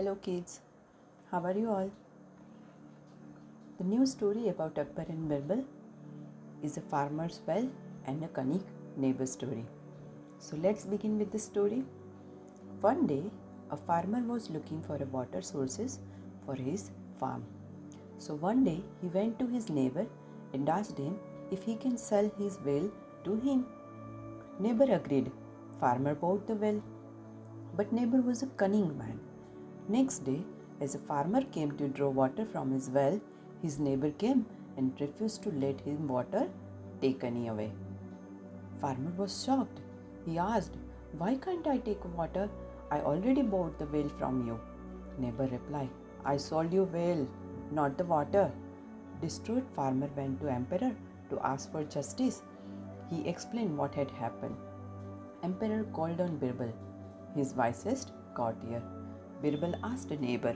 Hello, kids. How are you all? The new story about Akbar and Birbal is a farmer's well and a cunning neighbor story. So let's begin with the story. One day, a farmer was looking for water sources for his farm. So one day, he went to his neighbor and asked him if he can sell his well to him. Neighbor agreed. Farmer bought the well. But neighbor was a cunning man. Next day, as a farmer came to draw water from his well, his neighbor came and refused to let him water taken away. Farmer was shocked. He asked, Why can't I take water? I already bought the well from you. Neighbor replied, I sold you well, not the water. Distraught farmer went to emperor to ask for justice. He explained what had happened. Emperor called on Birbal, his wisest courtier. Birbal asked a neighbor,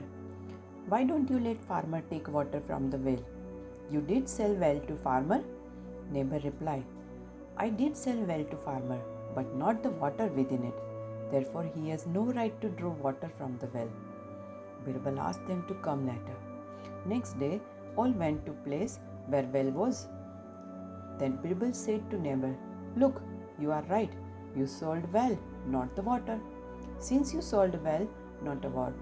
Why don't you let farmer take water from the well? You did sell well to farmer? Neighbor replied, I did sell well to farmer, but not the water within it. Therefore, he has no right to draw water from the well. Birbal asked them to come later. Next day, all went to place where well was. Then Birbal said to neighbor, Look, you are right. You sold well, not the water. Since you sold well, not a water,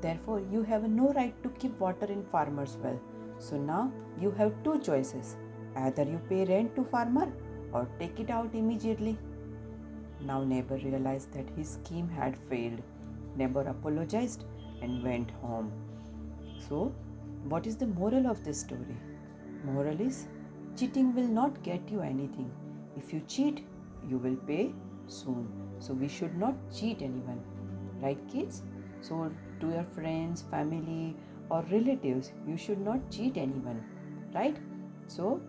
therefore you have no right to keep water in farmer's well. So now you have two choices. Either you pay rent to farmer or take it out immediately. Now neighbor realized that his scheme had failed. Neighbor apologized and went home. So, what is the moral of this story? Moral is cheating will not get you anything. If you cheat, you will pay soon. So we should not cheat anyone. Right kids? So to your friends, family or relatives, you should not cheat anyone. Right? So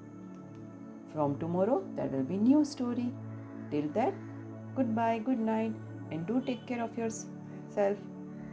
from tomorrow there will be new story. Till that, goodbye, good night and do take care of yourself.